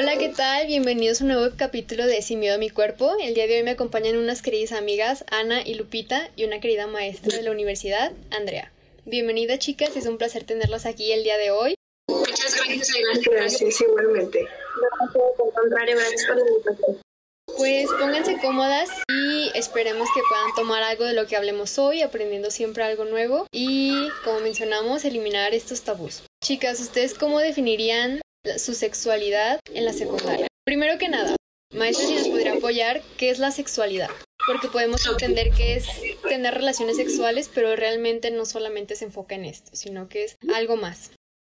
Hola, ¿qué tal? Bienvenidos a un nuevo capítulo de Sin miedo a mi cuerpo. El día de hoy me acompañan unas queridas amigas, Ana y Lupita, y una querida maestra de la universidad, Andrea. Bienvenidas chicas, es un placer tenerlas aquí el día de hoy. Muchas gracias, Gracias, igualmente. Gracias por la invitación. Pues pónganse cómodas y esperemos que puedan tomar algo de lo que hablemos hoy, aprendiendo siempre algo nuevo y, como mencionamos, eliminar estos tabús. Chicas, ¿ustedes cómo definirían su sexualidad en la secundaria? Primero que nada, maestra, si nos podría apoyar, ¿qué es la sexualidad? Porque podemos entender que es tener relaciones sexuales, pero realmente no solamente se enfoca en esto, sino que es algo más.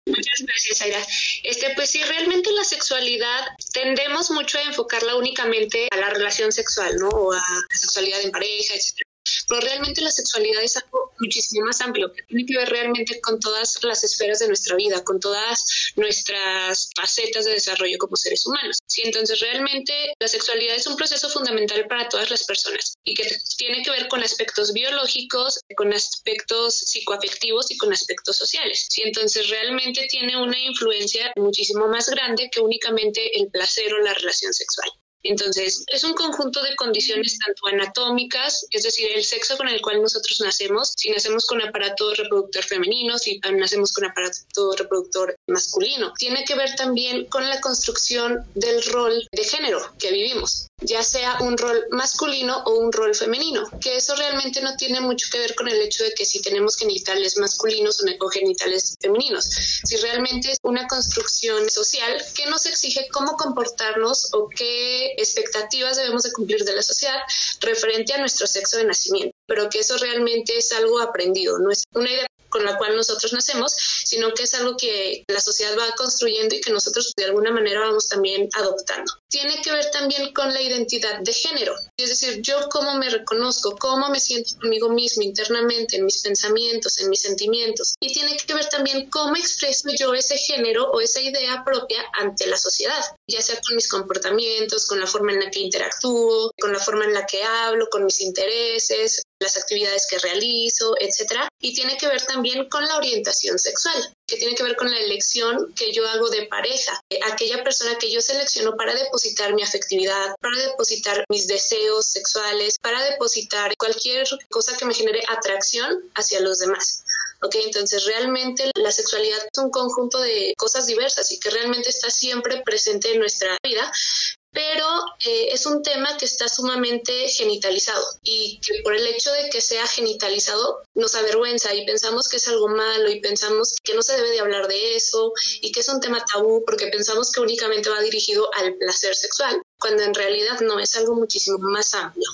Muchas gracias, Aira. Este, pues sí, realmente la sexualidad tendemos mucho a enfocarla únicamente a la relación sexual, ¿no? O a la sexualidad en pareja, etc. Pero realmente la sexualidad es algo muchísimo más amplio, que tiene que ver realmente con todas las esferas de nuestra vida, con todas nuestras facetas de desarrollo como seres humanos. Sí, entonces realmente la sexualidad es un proceso fundamental para todas las personas y que tiene que ver con aspectos biológicos, con aspectos psicoafectivos y con aspectos sociales. Sí, entonces realmente tiene una influencia muchísimo más grande que únicamente el placer o la relación sexual. Entonces, es un conjunto de condiciones tanto anatómicas, es decir, el sexo con el cual nosotros nacemos, si nacemos con aparato reproductor femenino, si nacemos con aparato reproductor masculino. Tiene que ver también con la construcción del rol de género que vivimos ya sea un rol masculino o un rol femenino, que eso realmente no tiene mucho que ver con el hecho de que si tenemos genitales masculinos o genitales femeninos, si realmente es una construcción social que nos exige cómo comportarnos o qué expectativas debemos de cumplir de la sociedad referente a nuestro sexo de nacimiento, pero que eso realmente es algo aprendido, no es una idea con la cual nosotros nacemos, sino que es algo que la sociedad va construyendo y que nosotros de alguna manera vamos también adoptando. Tiene que ver también con la identidad de género, es decir, yo cómo me reconozco, cómo me siento conmigo mismo internamente, en mis pensamientos, en mis sentimientos. Y tiene que ver también cómo expreso yo ese género o esa idea propia ante la sociedad, ya sea con mis comportamientos, con la forma en la que interactúo, con la forma en la que hablo, con mis intereses, las actividades que realizo, etcétera, y tiene que ver también con la orientación sexual, que tiene que ver con la elección que yo hago de pareja, aquella persona que yo selecciono para depositar mi afectividad, para depositar mis deseos sexuales, para depositar cualquier cosa que me genere atracción hacia los demás. ¿ok? Entonces realmente la sexualidad es un conjunto de cosas diversas y que realmente está siempre presente en nuestra vida, pero eh, es un tema que está sumamente genitalizado y que por el hecho de que sea genitalizado nos avergüenza y pensamos que es algo malo y pensamos que no se debe de hablar de eso y que es un tema tabú porque pensamos que únicamente va dirigido al placer sexual, cuando en realidad no es algo muchísimo más amplio.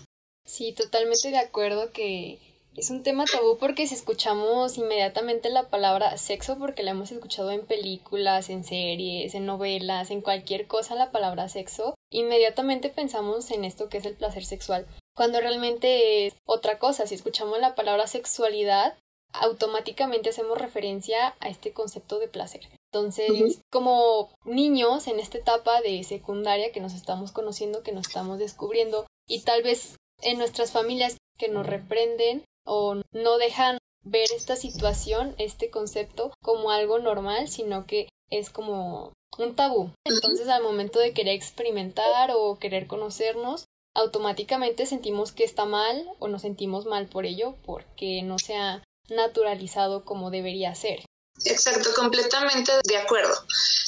Sí, totalmente de acuerdo que es un tema tabú porque si escuchamos inmediatamente la palabra sexo, porque la hemos escuchado en películas, en series, en novelas, en cualquier cosa la palabra sexo, inmediatamente pensamos en esto que es el placer sexual, cuando realmente es otra cosa. Si escuchamos la palabra sexualidad, automáticamente hacemos referencia a este concepto de placer. Entonces, como niños en esta etapa de secundaria que nos estamos conociendo, que nos estamos descubriendo, y tal vez en nuestras familias que nos reprenden o no dejan ver esta situación, este concepto como algo normal, sino que es como un tabú. Entonces al momento de querer experimentar o querer conocernos, automáticamente sentimos que está mal o nos sentimos mal por ello porque no se ha naturalizado como debería ser. Exacto, completamente de acuerdo.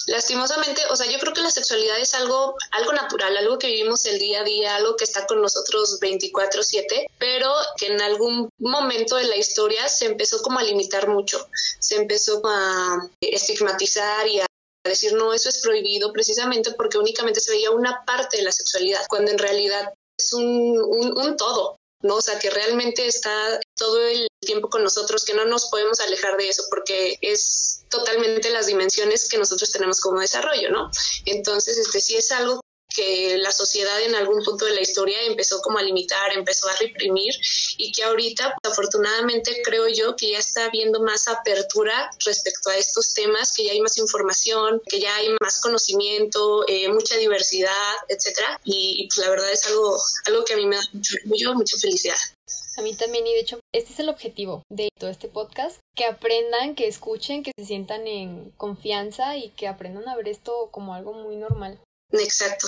Lastimosamente, o sea, yo creo que la sexualidad es algo, algo natural, algo que vivimos el día a día, algo que está con nosotros 24/7, pero que en algún momento de la historia se empezó como a limitar mucho, se empezó a estigmatizar y a decir no, eso es prohibido precisamente porque únicamente se veía una parte de la sexualidad, cuando en realidad es un, un todo. ¿no? O sea, que realmente está todo el tiempo con nosotros, que no nos podemos alejar de eso porque es totalmente las dimensiones que nosotros tenemos como desarrollo, ¿no? Entonces, este sí es algo que la sociedad en algún punto de la historia empezó como a limitar, empezó a reprimir y que ahorita afortunadamente creo yo que ya está habiendo más apertura respecto a estos temas, que ya hay más información, que ya hay más conocimiento, eh, mucha diversidad, etcétera y, pues la verdad es algo, algo que a mí me da mucho orgullo, mucha felicidad. A mí también, y de hecho, este es el objetivo de todo este podcast, que aprendan, que escuchen, que se sientan en confianza y que aprendan a ver esto como algo muy normal Exacto.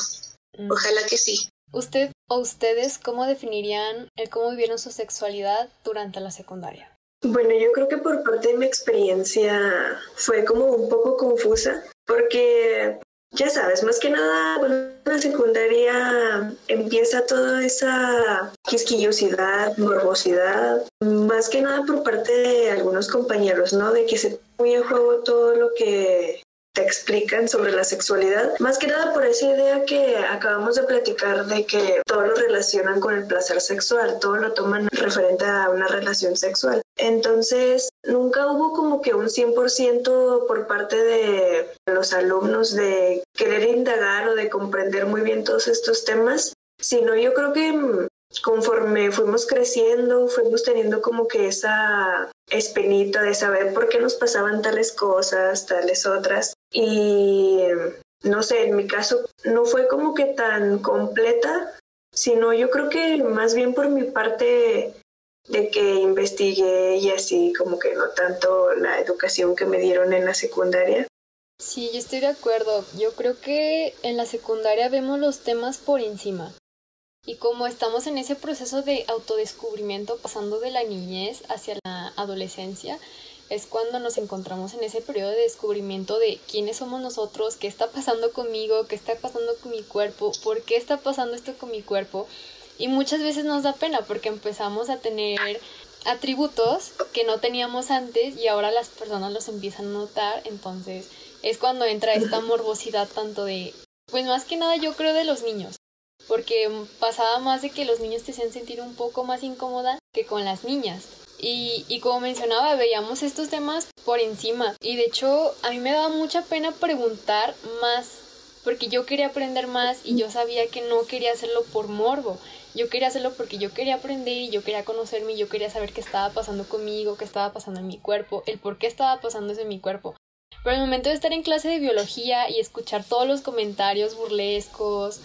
Mm. Ojalá que sí. ¿Usted o ustedes cómo definirían el cómo vivieron su sexualidad durante la secundaria? Bueno, yo creo que por parte de mi experiencia fue como un poco confusa, porque ya sabes, más que nada, en la secundaria empieza toda esa quisquillosidad, morbosidad, más que nada por parte de algunos compañeros, ¿no? De que se pone en juego todo lo que te explican sobre la sexualidad, más que nada por esa idea que acabamos de platicar de que todo lo relacionan con el placer sexual, todo lo toman referente a una relación sexual. Entonces, nunca hubo como que un 100% por parte de los alumnos de querer indagar o de comprender muy bien todos estos temas, sino yo creo que conforme fuimos creciendo, fuimos teniendo como que esa espinita de saber por qué nos pasaban tales cosas, tales otras. Y no sé, en mi caso no fue como que tan completa, sino yo creo que más bien por mi parte de que investigué y así como que no tanto la educación que me dieron en la secundaria. Sí, yo estoy de acuerdo. Yo creo que en la secundaria vemos los temas por encima. Y como estamos en ese proceso de autodescubrimiento, pasando de la niñez hacia la adolescencia, es cuando nos encontramos en ese periodo de descubrimiento de quiénes somos nosotros, qué está pasando conmigo, qué está pasando con mi cuerpo, por qué está pasando esto con mi cuerpo. Y muchas veces nos da pena porque empezamos a tener atributos que no teníamos antes y ahora las personas los empiezan a notar, entonces es cuando entra esta morbosidad tanto de, pues más que nada yo creo de los niños, porque pasaba más de que los niños te hacían sentir un poco más incómoda que con las niñas. Y, y, como mencionaba, veíamos estos temas por encima. Y de hecho, a mí me daba mucha pena preguntar más, porque yo quería aprender más y yo sabía que no quería hacerlo por morbo. Yo quería hacerlo porque yo quería aprender y yo quería conocerme y yo quería saber qué estaba pasando conmigo, qué estaba pasando en mi cuerpo, el por qué estaba pasando eso en mi cuerpo. Pero el momento de estar en clase de biología y escuchar todos los comentarios burlescos,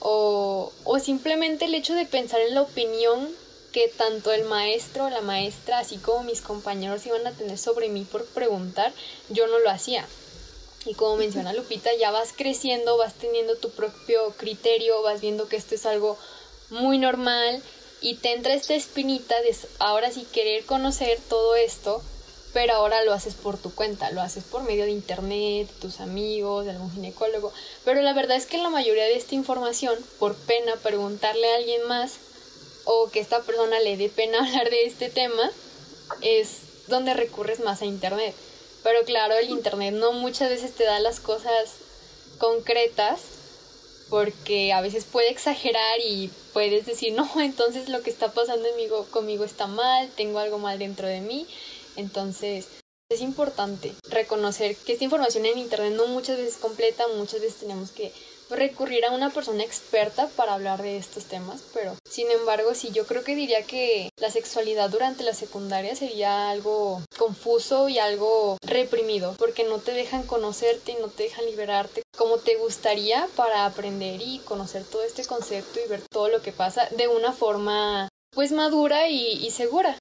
o, o simplemente el hecho de pensar en la opinión que tanto el maestro o la maestra, así como mis compañeros iban a tener sobre mí por preguntar, yo no lo hacía. Y como menciona Lupita, ya vas creciendo, vas teniendo tu propio criterio, vas viendo que esto es algo muy normal y te entra esta espinita de ahora sí querer conocer todo esto pero ahora lo haces por tu cuenta, lo haces por medio de internet, tus amigos, de algún ginecólogo. Pero la verdad es que la mayoría de esta información, por pena preguntarle a alguien más o que esta persona le dé pena hablar de este tema, es donde recurres más a internet. Pero claro, el internet no muchas veces te da las cosas concretas porque a veces puede exagerar y puedes decir, no, entonces lo que está pasando conmigo, conmigo está mal, tengo algo mal dentro de mí entonces, es importante reconocer que esta información en Internet no muchas veces completa, muchas veces tenemos que recurrir a una persona experta para hablar de estos temas, pero sin embargo, sí, yo creo que diría que la sexualidad durante la secundaria sería algo confuso y algo reprimido, porque no te dejan conocerte y no te dejan liberarte como te gustaría para aprender y conocer todo este concepto y ver todo lo que pasa de una forma pues madura y, y segura.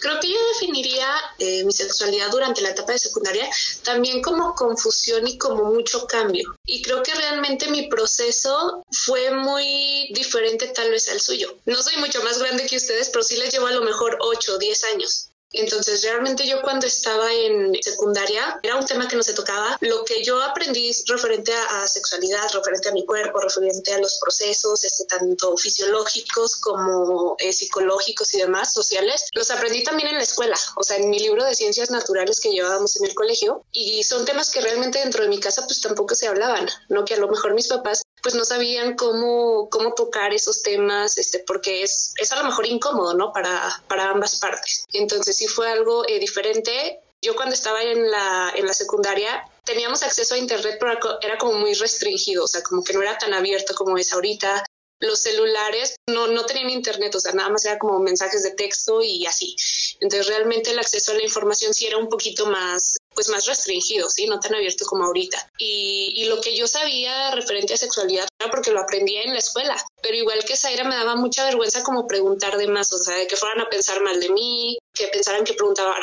Creo que yo definiría eh, mi sexualidad durante la etapa de secundaria también como confusión y como mucho cambio. Y creo que realmente mi proceso fue muy diferente tal vez al suyo. No soy mucho más grande que ustedes, pero sí les llevo a lo mejor 8 o 10 años. Entonces, realmente yo cuando estaba en secundaria, era un tema que no se tocaba. Lo que yo aprendí referente a, sexualidad, referente a mi cuerpo, referente a los procesos, este, tanto fisiológicos como eh, psicológicos y demás, sociales, los aprendí también en la escuela, o sea, en mi libro de ciencias naturales que llevábamos en el colegio. Y son temas que realmente dentro de mi casa pues tampoco se hablaban, ¿no? Que a lo mejor mis papás pues no sabían cómo, cómo tocar esos temas, este, porque es, es a lo mejor incómodo, ¿no? Para, para ambas partes. Entonces sí fue algo eh, diferente. Yo cuando estaba en la, en la secundaria teníamos acceso a internet, pero era como muy restringido, o sea, como que no era tan abierto como es ahorita. Los celulares no, no tenían internet, o sea, nada más era como mensajes de texto y así. Entonces realmente el acceso a la información sí era un poquito más pues más restringido, ¿sí? No tan abierto como ahorita. Y, lo que yo sabía referente a sexualidad era porque lo aprendía en la escuela, pero igual que Zaira me daba mucha vergüenza como preguntar de más, o sea, de que fueran a pensar mal de mí, que pensaran que preguntaba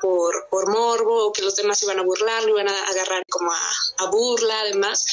por, por morbo, que los demás iban a burlar, lo iban a agarrar como a, a burla, además.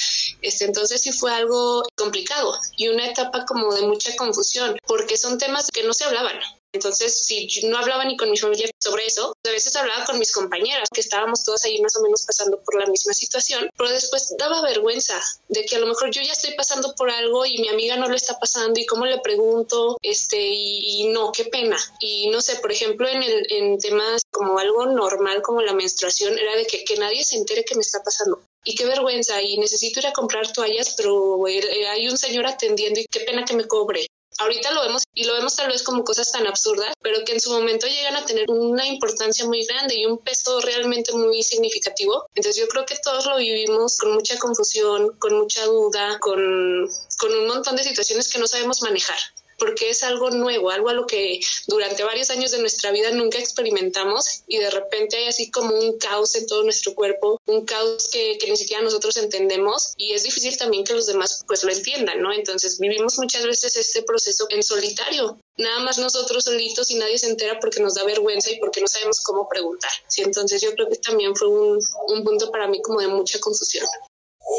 Este, entonces sí fue algo complicado y una etapa como de mucha confusión, porque son temas que no se hablaban. Entonces, si no hablaba ni con mi familia sobre eso, a veces hablaba con mis compañeras, que estábamos todas ahí más o menos pasando por la misma situación, pero después daba vergüenza de que a lo mejor yo ya estoy pasando por algo y mi amiga no lo está pasando y cómo le pregunto, este, y, no, qué pena. Y no sé, por ejemplo, en, el, en temas como algo normal como la menstruación, era de que, que nadie se entere que me está pasando y qué vergüenza y necesito ir a comprar toallas, pero hay un señor atendiendo y qué pena que me cobre ahorita lo vemos y lo vemos tal vez como cosas tan absurdas, pero que en su momento llegan a tener una importancia muy grande y un peso realmente muy significativo. Entonces yo creo que todos lo vivimos con mucha confusión, con mucha duda, con, con un montón de situaciones que no sabemos manejar porque es algo nuevo, algo a lo que durante varios años de nuestra vida nunca experimentamos y de repente hay así como un caos en todo nuestro cuerpo, un caos que, ni siquiera nosotros entendemos y es difícil también que los demás pues lo entiendan, ¿no? Entonces vivimos muchas veces este proceso en solitario, nada más nosotros solitos y nadie se entera porque nos da vergüenza y porque no sabemos cómo preguntar. Sí, entonces yo creo que también fue un, un punto para mí como de mucha confusión.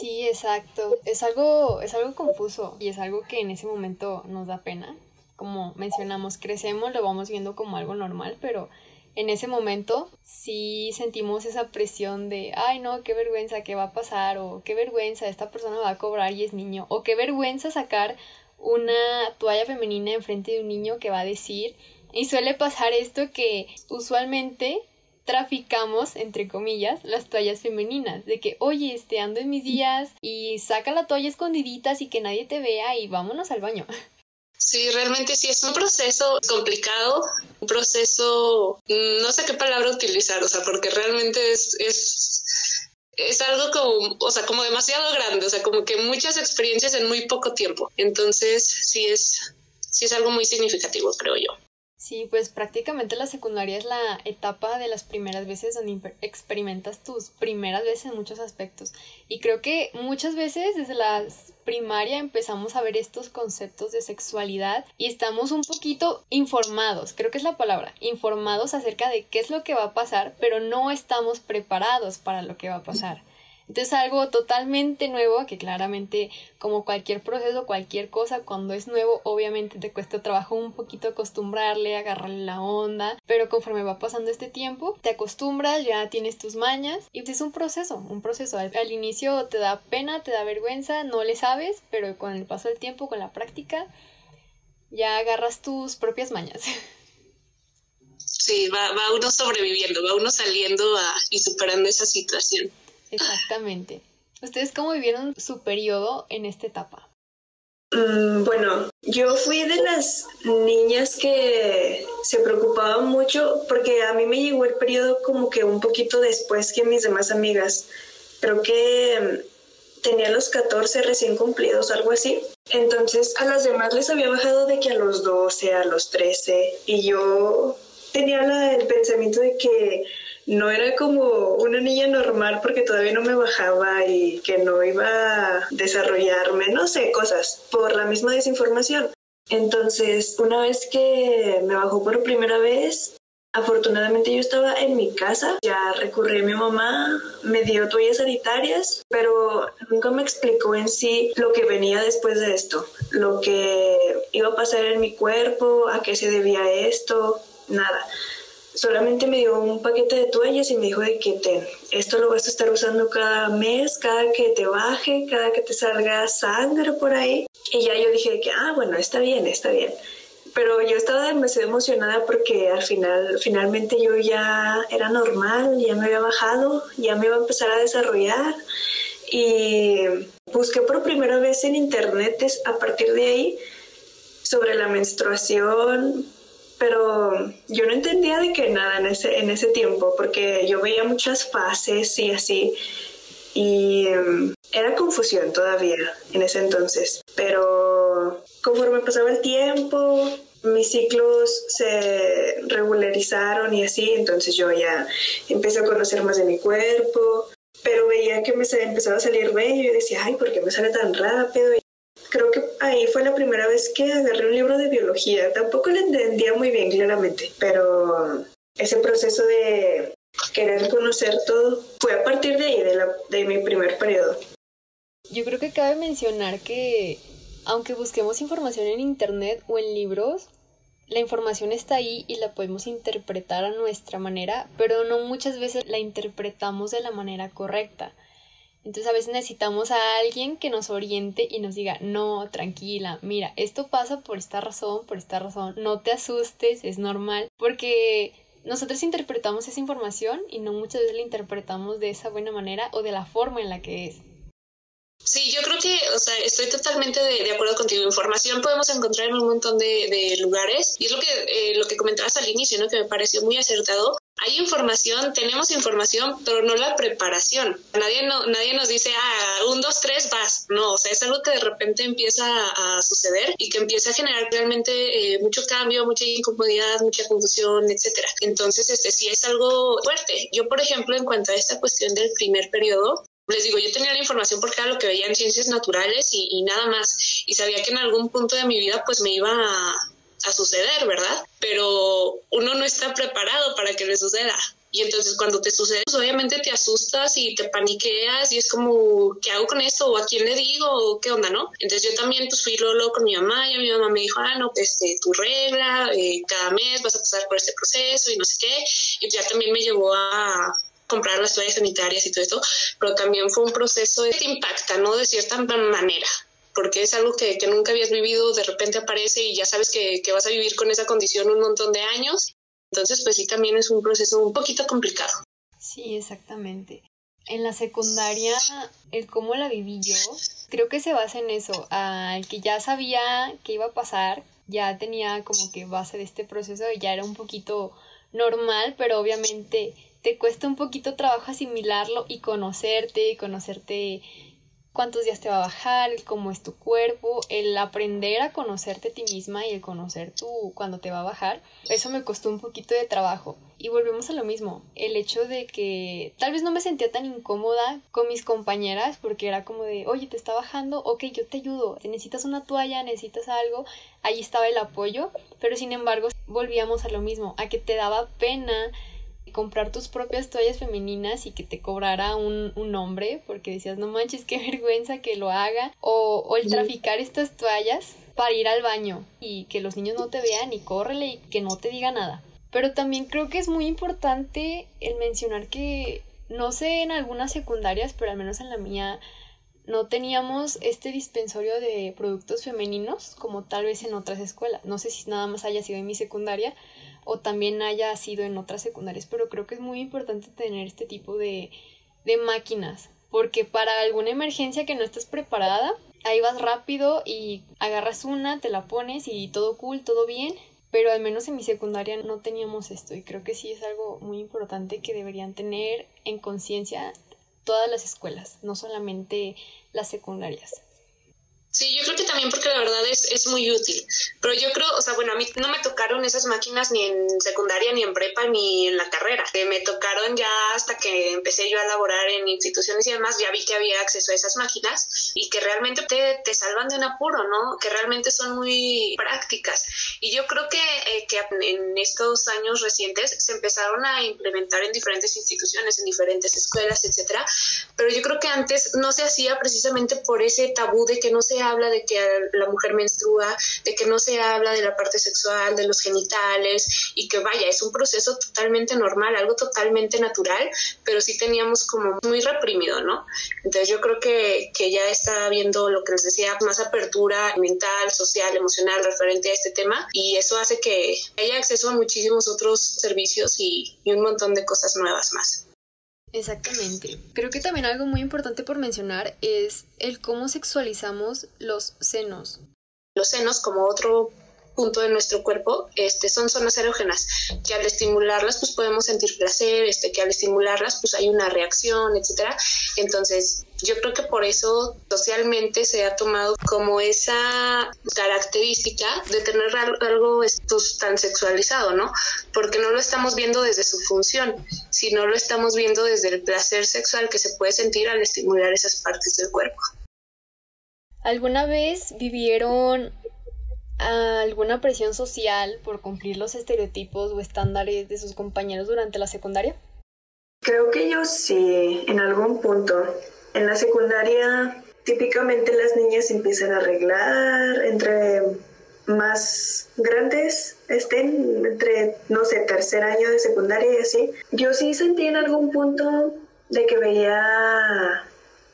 Sí, exacto. Es algo, es algo confuso y es algo que en ese momento nos da pena. Como mencionamos, crecemos, lo vamos viendo como algo normal, pero en ese momento sí sentimos esa presión de, ay no, qué vergüenza, qué va a pasar, o qué vergüenza, esta persona va a cobrar y es niño, o qué vergüenza sacar una toalla femenina enfrente de un niño que va a decir. Y suele pasar esto que usualmente traficamos, entre comillas, las toallas femeninas. De que, oye, este, ando en mis días y saca la toalla escondidita así que nadie te vea y vámonos al baño. Sí, realmente sí, es un proceso complicado, un proceso, no sé qué palabra utilizar, o sea, porque realmente es, es, es algo como, o sea, como demasiado grande, o sea, como que muchas experiencias en muy poco tiempo. Entonces, sí es, sí es algo muy significativo, creo yo. Sí, pues prácticamente la secundaria es la etapa de las primeras veces donde experimentas tus primeras veces en muchos aspectos. Y creo que muchas veces desde la primaria empezamos a ver estos conceptos de sexualidad y estamos un poquito informados, creo que es la palabra, informados acerca de qué es lo que va a pasar, pero no estamos preparados para lo que va a pasar. Entonces algo totalmente nuevo que claramente como cualquier proceso, cualquier cosa, cuando es nuevo obviamente te cuesta trabajo un poquito acostumbrarle, agarrarle la onda, pero conforme va pasando este tiempo te acostumbras, ya tienes tus mañas y es un proceso, un proceso. Al, inicio te da pena, te da vergüenza, no le sabes, pero con el paso del tiempo, con la práctica, ya agarras tus propias mañas. Sí, va, va uno sobreviviendo, va uno saliendo a, y superando esa situación. Exactamente. ¿Ustedes cómo vivieron su periodo en esta etapa? Mm, bueno, yo fui de las niñas que se preocupaban mucho porque a mí me llegó el periodo como que un poquito después que mis demás amigas. Creo que mm, tenía los 14 recién cumplidos, algo así. Entonces a las demás les había bajado de que a los 12, a los 13, y yo tenía el pensamiento de que no era como una niña normal porque todavía no me bajaba y que no iba a desarrollarme, no sé, cosas por la misma desinformación. Entonces, una vez que me bajó por primera vez, afortunadamente yo estaba en mi casa, ya recurrí a mi mamá, me dio toallas sanitarias, pero nunca me explicó en sí lo que venía después de esto, lo que iba a pasar en mi cuerpo, a qué se debía esto, nada solamente me dio un paquete de toallas y me dijo de que ten, esto lo vas a estar usando cada mes, cada que te baje, cada que te salga sangre por ahí. Y ya yo dije que, ah, bueno, está bien, está bien. Pero yo estaba demasiado emocionada porque al final, finalmente yo ya era normal, ya me había bajado, ya me iba a empezar a desarrollar. Y busqué por primera vez en internet a partir de ahí sobre la menstruación, pero yo no entendía de qué nada en ese, en ese tiempo, porque yo veía muchas fases y así, y em, era confusión todavía en ese entonces, pero conforme pasaba el tiempo, mis ciclos se regularizaron y así, entonces yo ya empecé a conocer más de mi cuerpo, pero veía que me empezaba a salir bello y decía, ay, ¿por qué me sale tan rápido? Creo que ahí fue la primera vez que agarré un libro de biología. Tampoco lo entendía muy bien claramente, pero ese proceso de querer conocer todo fue a partir de ahí, de, de mi primer periodo. yo creo que cabe mencionar que aunque busquemos información en internet o en libros, la información está ahí y la podemos interpretar a nuestra manera, pero no muchas veces la interpretamos de la manera correcta. Entonces a veces necesitamos a alguien que nos oriente y nos diga, no, tranquila, mira, esto pasa por esta razón, por esta razón, no te asustes, es normal, porque nosotros interpretamos esa información y no muchas veces la interpretamos de esa buena manera o de la forma en la que es. Sí, yo creo que, o sea, estoy totalmente de, acuerdo contigo. Información podemos encontrar en un montón de, lugares y es lo que, eh, lo que comentabas al inicio, ¿no? Que me pareció muy acertado. Hay información, tenemos información, pero no la preparación. Nadie, no, nadie nos dice, ah, un, dos, tres, vas. No, o sea, es algo que de repente empieza a, suceder y que empieza a generar realmente eh, mucho cambio, mucha incomodidad, mucha confusión, etcétera. Entonces, este sí es algo fuerte. Yo, por ejemplo, en cuanto a esta cuestión del primer periodo, les digo, yo tenía la información porque era lo que veía en ciencias naturales y, nada más. Y sabía que en algún punto de mi vida pues me iba a, suceder, ¿verdad? Pero uno no está preparado para que le suceda. Y entonces cuando te sucede, pues obviamente te asustas y te paniqueas y es como, ¿qué hago con esto? ¿O a quién le digo? ¿O qué onda, no? Entonces yo también pues fui luego con mi mamá y mi mamá me dijo, ah, no, este, tu regla, eh, cada mes vas a pasar por este proceso y no sé qué. Y ya también me llevó a, comprar las toallas sanitarias y todo esto, pero también fue un proceso que te impacta, ¿no? De cierta manera, porque es algo que, nunca habías vivido, de repente aparece y ya sabes que, que vas a vivir con esa condición un montón de años. Entonces, pues sí, también es un proceso un poquito complicado. Sí, exactamente. En la secundaria, el cómo la viví yo, creo que se basa en eso, al que ya sabía que iba a pasar, ya tenía como que base de este proceso y ya era un poquito normal, pero obviamente te cuesta un poquito trabajo asimilarlo y conocerte, conocerte cuántos días te va a bajar, cómo es tu cuerpo, el aprender a conocerte a ti misma y el conocer tú cuando te va a bajar, eso me costó un poquito de trabajo. Y volvemos a lo mismo, el hecho de que tal vez no me sentía tan incómoda con mis compañeras porque era como de, oye, te está bajando, ok, yo te ayudo, necesitas una toalla, necesitas algo, ahí estaba el apoyo, pero sin embargo volvíamos a lo mismo, a que te daba pena comprar tus propias toallas femeninas y que te cobrara un, un hombre, porque decías, no manches, qué vergüenza que lo haga, o, o el traficar estas toallas para ir al baño y que los niños no te vean y córrele y que no te diga nada. Pero también creo que es muy importante el mencionar que, no sé en algunas secundarias, pero al menos en la mía, no teníamos este dispensorio de productos femeninos como tal vez en otras escuelas. No sé si nada más haya sido en mi secundaria, o también haya sido en otras secundarias, pero creo que es muy importante tener este tipo de, de máquinas, porque para alguna emergencia que no estés preparada, ahí vas rápido y agarras una, te la pones y todo cool, todo bien, pero al menos en mi secundaria no teníamos esto y creo que sí es algo muy importante que deberían tener en conciencia todas las escuelas, no solamente las secundarias. Sí, yo creo que también porque la verdad es, es muy útil. Pero yo creo, o sea, bueno, a mí no me tocaron esas máquinas ni en secundaria, ni en prepa, ni en la carrera. Eh, me tocaron ya hasta que empecé yo a laborar en instituciones y demás, ya vi que había acceso a esas máquinas y que realmente te, te salvan de un apuro, ¿no? Que realmente son muy prácticas. Y yo creo que, eh, que en estos años recientes se empezaron a implementar en diferentes instituciones, en diferentes escuelas, etcétera. Pero yo creo que antes no se hacía precisamente por ese tabú de que no se habla de que la mujer menstrua, de que no se habla de la parte sexual, de los genitales y que vaya, es un proceso totalmente normal, algo totalmente natural, pero sí teníamos como muy reprimido, ¿no? Entonces yo creo que, que ya está habiendo lo que les decía, más apertura mental, social, emocional referente a este tema y eso hace que haya acceso a muchísimos otros servicios y, y un montón de cosas nuevas más. Exactamente. Creo que también algo muy importante por mencionar es el cómo sexualizamos los senos. Los senos como otro punto de nuestro cuerpo este, son zonas erógenas, que al estimularlas pues podemos sentir placer, este, que al estimularlas pues hay una reacción, etcétera. Entonces, yo creo que por eso socialmente se ha tomado como esa característica de tener algo pues, tan sexualizado, ¿no? Porque no lo estamos viendo desde su función, sino lo estamos viendo desde el placer sexual que se puede sentir al estimular esas partes del cuerpo. ¿Alguna vez vivieron alguna presión social por cumplir los estereotipos o estándares de sus compañeros durante la secundaria? Creo que yo sí, en algún punto. En la secundaria típicamente las niñas empiezan a arreglar entre más grandes estén, entre, no sé, tercer año de secundaria y así. Yo sí sentí en algún punto de que veía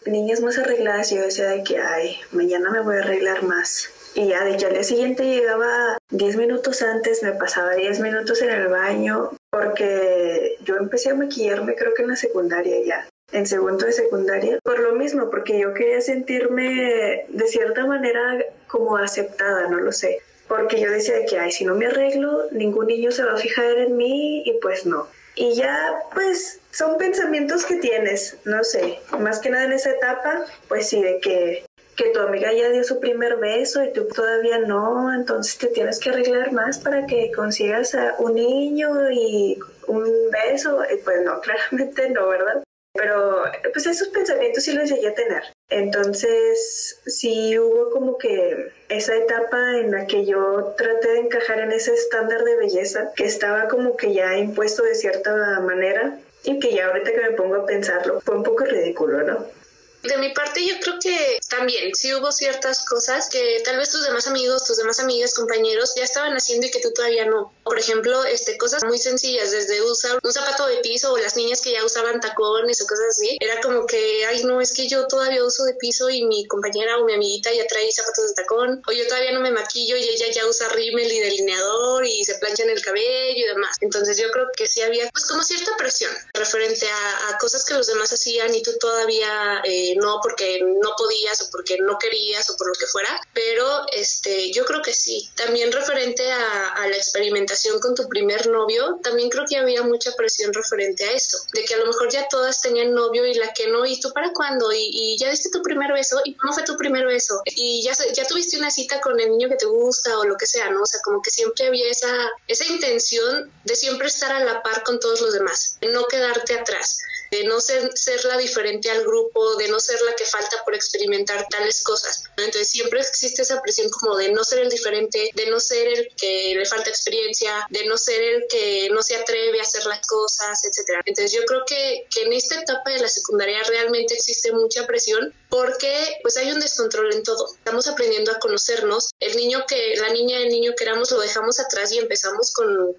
niñas más arregladas y yo decía de que, ay, mañana me voy a arreglar más. Y ya de que al día siguiente llegaba 10 minutos antes, me pasaba 10 minutos en el baño, porque yo empecé a maquillarme creo que en la secundaria ya en segundo de secundaria, por lo mismo, porque yo quería sentirme de cierta manera como aceptada, no lo sé, porque yo decía que, ay, si no me arreglo, ningún niño se va a fijar en mí y pues no. Y ya, pues, son pensamientos que tienes, no sé, más que nada en esa etapa, pues sí, de que, que tu amiga ya dio su primer beso y tú todavía no, entonces te tienes que arreglar más para que consigas a un niño y un beso, y pues no, claramente no, ¿verdad? Pero pues esos pensamientos sí los llegué a tener. Entonces sí hubo como que esa etapa en la que yo traté de encajar en ese estándar de belleza que estaba como que ya impuesto de cierta manera y que ya ahorita que me pongo a pensarlo fue un poco ridículo, ¿no? De mi parte, yo creo que también sí hubo ciertas cosas que tal vez tus demás amigos, tus demás amigas, compañeros ya estaban haciendo y que tú todavía no. Por ejemplo, este, cosas muy sencillas, desde usar un zapato de piso o las niñas que ya usaban tacones o cosas así. Era como que, ay, no, es que yo todavía uso de piso y mi compañera o mi amiguita ya trae zapatos de tacón. O yo todavía no me maquillo y ella ya usa rímel y delineador y se plancha en el cabello y demás. Entonces yo creo que sí había pues como cierta presión referente a, cosas que los demás hacían y tú todavía... Eh, no porque no podías o porque no querías o por lo que fuera, pero este, yo creo que sí. También referente a, la experimentación con tu primer novio, también creo que había mucha presión referente a eso, de que a lo mejor ya todas tenían novio y la que no, ¿y tú para cuándo? ¿Y, ya diste tu primer beso? ¿Y cómo fue tu primer beso? Y ya, ya tuviste una cita con el niño que te gusta o lo que sea, ¿no? O sea, como que siempre había esa, esa intención de siempre estar a la par con todos los demás, de no quedarte atrás de no ser, ser la diferente al grupo, de no ser la que falta por experimentar tales cosas. Entonces siempre existe esa presión como de no ser el diferente, de no ser el que le falta experiencia, de no ser el que no se atreve a hacer las cosas, etcétera. Entonces yo creo que, que en esta etapa de la secundaria realmente existe mucha presión porque pues hay un descontrol en todo. Estamos aprendiendo a conocernos. El niño que, la niña, el niño que éramos lo dejamos atrás y empezamos con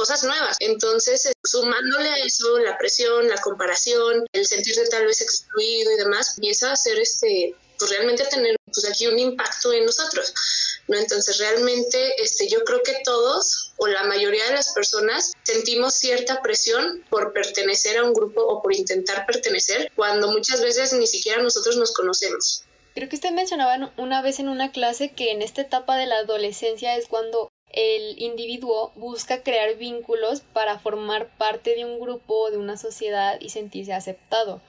cosas nuevas. Entonces, eh, sumándole a eso la presión, la comparación, el sentirse tal vez excluido y demás, empieza a hacer este, pues realmente tener pues aquí un impacto en nosotros. ¿no? Entonces realmente este, yo creo que todos o la mayoría de las personas sentimos cierta presión por pertenecer a un grupo o por intentar pertenecer cuando muchas veces ni siquiera nosotros nos conocemos. Creo que usted mencionaba una vez en una clase que en esta etapa de la adolescencia es cuando el individuo busca crear vínculos para formar parte de un grupo, de una sociedad y sentirse aceptado.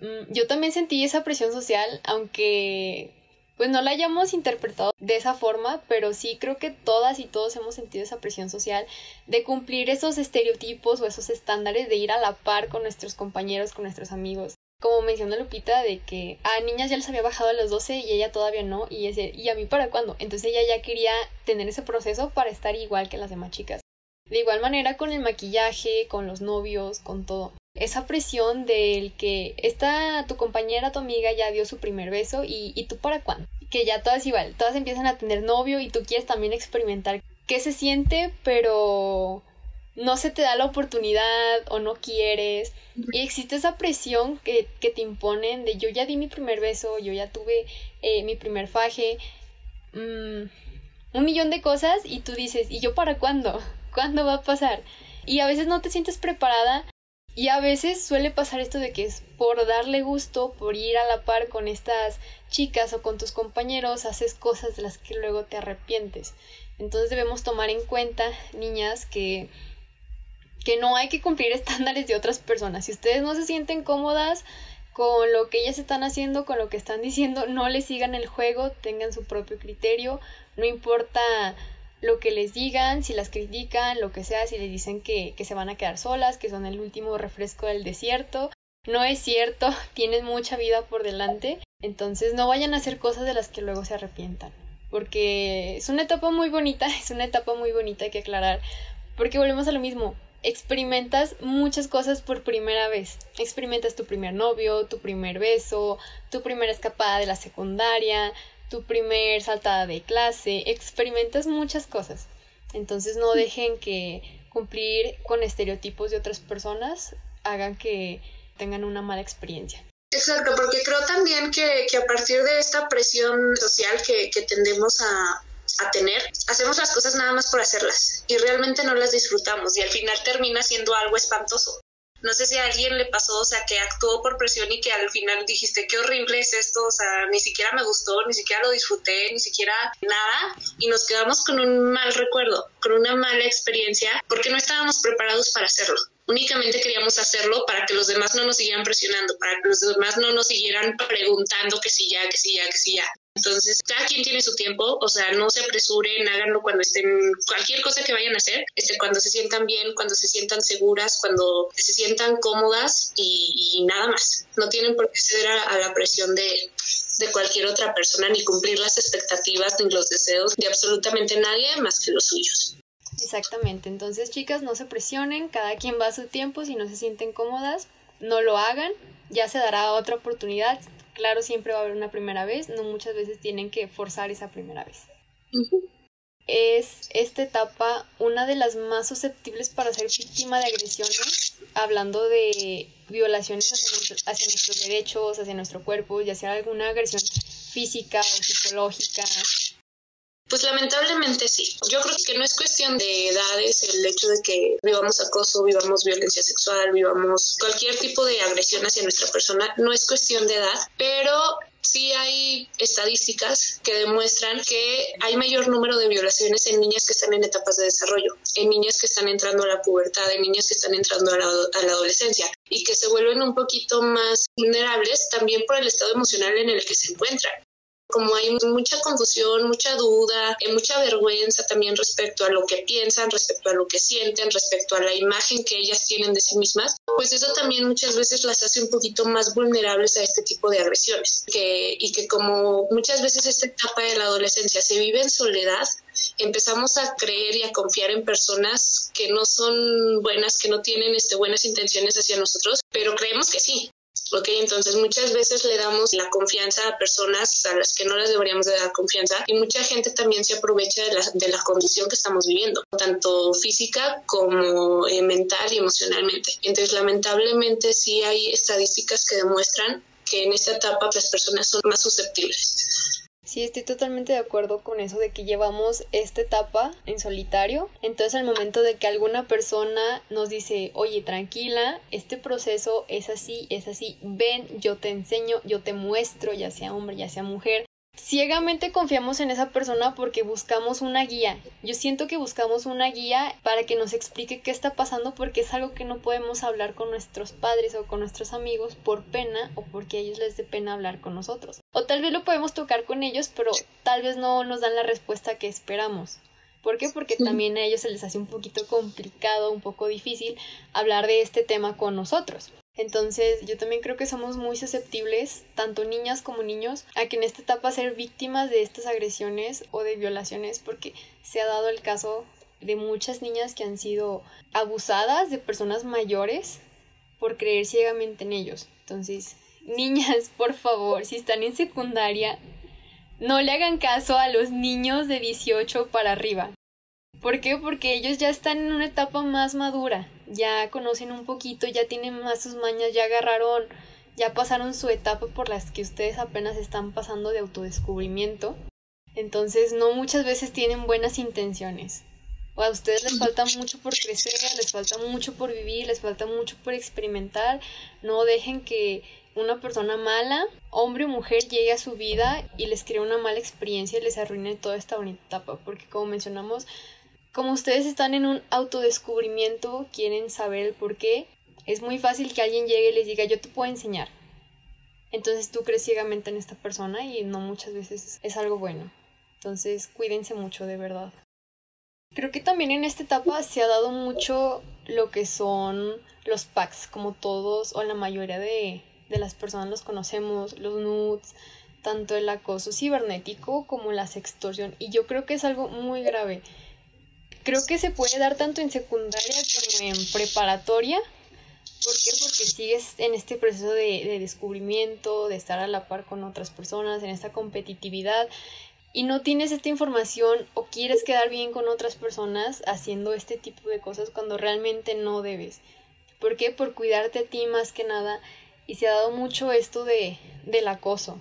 Mm, yo también sentí esa presión social, aunque pues no la hayamos interpretado de esa forma, pero sí creo que todas y todos hemos sentido esa presión social de cumplir esos estereotipos o esos estándares de ir a la par con nuestros compañeros, con nuestros amigos como mencionó Lupita, de que a niñas ya les había bajado a los 12 y ella todavía no, y, ¿y a mí para cuándo? Entonces ella ya quería tener ese proceso para estar igual que las demás chicas. De igual manera con el maquillaje, con los novios, con todo. Esa presión del que esta tu compañera, tu amiga ya dio su primer beso y, y tú para cuándo. Que ya todas igual, todas empiezan a tener novio y tú quieres también experimentar qué se siente, pero no se te da la oportunidad o no quieres. Y existe esa presión que, que te imponen de yo ya di mi primer beso, yo ya tuve eh, mi primer faje, mm, un millón de cosas y tú dices, ¿y yo para cuándo? ¿Cuándo va a pasar? Y a veces no te sientes preparada y a veces suele pasar esto de que es por darle gusto, por ir a la par con estas chicas o con tus compañeros, haces cosas de las que luego te arrepientes. Entonces debemos tomar en cuenta, niñas, que que no hay que cumplir estándares de otras personas. Si ustedes no se sienten cómodas con lo que ellas están haciendo, con lo que están diciendo, no les sigan el juego, tengan su propio criterio, no importa lo que les digan, si las critican, lo que sea, si les dicen que, que se van a quedar solas, que son el último refresco del desierto. No es cierto, tienen mucha vida por delante, entonces no vayan a hacer cosas de las que luego se arrepientan, porque es una etapa muy bonita, es una etapa muy bonita, hay que aclarar, porque volvemos a lo mismo, experimentas muchas cosas por primera vez. Experimentas tu primer novio, tu primer beso, tu primera escapada de la secundaria, tu primer saltada de clase, experimentas muchas cosas. Entonces no dejen que cumplir con estereotipos de otras personas hagan que tengan una mala experiencia. Exacto, porque creo también que, a partir de esta presión social que, que tendemos a, a tener, hacemos las cosas nada más por hacerlas y realmente no las disfrutamos y al final termina siendo algo espantoso. No sé si a alguien le pasó, o sea, que actuó por presión y que al final dijiste, qué horrible es esto, o sea, ni siquiera me gustó, ni siquiera lo disfruté, ni siquiera nada, y nos quedamos con un mal recuerdo, con una mala experiencia, porque no estábamos preparados para hacerlo. Únicamente queríamos hacerlo para que los demás no nos siguieran presionando, para que los demás no nos siguieran preguntando que sí ya, que sí ya, que sí ya. Entonces, cada quien tiene su tiempo, o sea, no se apresuren, háganlo cuando estén, cualquier cosa que vayan a hacer, este, cuando se sientan bien, cuando se sientan seguras, cuando se sientan cómodas y, nada más. No tienen por qué ceder a, la presión de, de cualquier otra persona, ni cumplir las expectativas ni los deseos de absolutamente nadie más que los suyos. Exactamente, entonces chicas, no se presionen, cada quien va a su tiempo, si no se sienten cómodas, no lo hagan, ya se dará otra oportunidad, claro, siempre va a haber una primera vez, no muchas veces tienen que forzar esa primera vez. Es esta etapa una de las más susceptibles para ser víctima de agresiones, hablando de violaciones hacia, hacia nuestros derechos, hacia nuestro cuerpo, ya sea alguna agresión física o psicológica, pues lamentablemente sí. Yo creo que no es cuestión de edades el hecho de que vivamos acoso, vivamos violencia sexual, vivamos cualquier tipo de agresión hacia nuestra persona. No es cuestión de edad, pero sí hay estadísticas que demuestran que hay mayor número de violaciones en niñas que están en etapas de desarrollo, en niñas que están entrando a la pubertad, en niñas que están entrando a la, a la adolescencia y que se vuelven un poquito más vulnerables también por el estado emocional en el que se encuentran como hay mucha confusión, mucha duda, y mucha vergüenza también respecto a lo que piensan, respecto a lo que sienten, respecto a la imagen que ellas tienen de sí mismas, pues eso también muchas veces las hace un poquito más vulnerables a este tipo de agresiones. Que, y que como muchas veces esta etapa de la adolescencia se vive en soledad, empezamos a creer y a confiar en personas que no son buenas, que no tienen este, buenas intenciones hacia nosotros, pero creemos que sí. ¿Ok? Entonces muchas veces le damos la confianza a personas a las que no les deberíamos de dar confianza y mucha gente también se aprovecha de la, de la condición que estamos viviendo, tanto física como eh, mental y emocionalmente. Entonces lamentablemente sí hay estadísticas que demuestran que en esta etapa las personas son más susceptibles. Sí, estoy totalmente de acuerdo con eso de que llevamos esta etapa en solitario. Entonces al momento de que alguna persona nos dice, oye, tranquila, este proceso es así, es así, ven, yo te enseño, yo te muestro, ya sea hombre, ya sea mujer, ciegamente confiamos en esa persona porque buscamos una guía. Yo siento que buscamos una guía para que nos explique qué está pasando porque es algo que no podemos hablar con nuestros padres o con nuestros amigos por pena o porque a ellos les dé pena hablar con nosotros. O tal vez lo podemos tocar con ellos, pero tal vez no nos dan la respuesta que esperamos. ¿Por qué? Porque también a ellos se les hace un poquito complicado, un poco difícil hablar de este tema con nosotros. Entonces yo también creo que somos muy susceptibles, tanto niñas como niños, a que en esta etapa ser víctimas de estas agresiones o de violaciones, porque se ha dado el caso de muchas niñas que han sido abusadas de personas mayores por creer ciegamente en ellos. Entonces, niñas, por favor, si están en secundaria, no le hagan caso a los niños de 18 para arriba. ¿Por qué? Porque ellos ya están en una etapa más madura, ya conocen un poquito, ya tienen más sus mañas, ya agarraron, ya pasaron su etapa por las que ustedes apenas están pasando de autodescubrimiento. Entonces no muchas veces tienen buenas intenciones. O a ustedes les falta mucho por crecer, les falta mucho por vivir, les falta mucho por experimentar. No dejen que una persona mala, hombre o mujer, llegue a su vida y les crea una mala experiencia y les arruine toda esta bonita etapa. Porque como mencionamos, como ustedes están en un autodescubrimiento, quieren saber el por qué, es muy fácil que alguien llegue y les diga yo te puedo enseñar. Entonces tú crees ciegamente en esta persona y no muchas veces es algo bueno. Entonces cuídense mucho de verdad. Creo que también en esta etapa se ha dado mucho lo que son los packs, como todos o la mayoría de, de las personas los conocemos, los nudes, tanto el acoso cibernético como la sextorsión. Y yo creo que es algo muy grave creo que se puede dar tanto en secundaria como en preparatoria. ¿Por qué? Porque sigues en este proceso de, de descubrimiento, de estar a la par con otras personas, en esta competitividad y no tienes esta información o quieres quedar bien con otras personas haciendo este tipo de cosas cuando realmente no debes. ¿Por qué? Por cuidarte a ti más que nada. Y se ha dado mucho esto de, del acoso.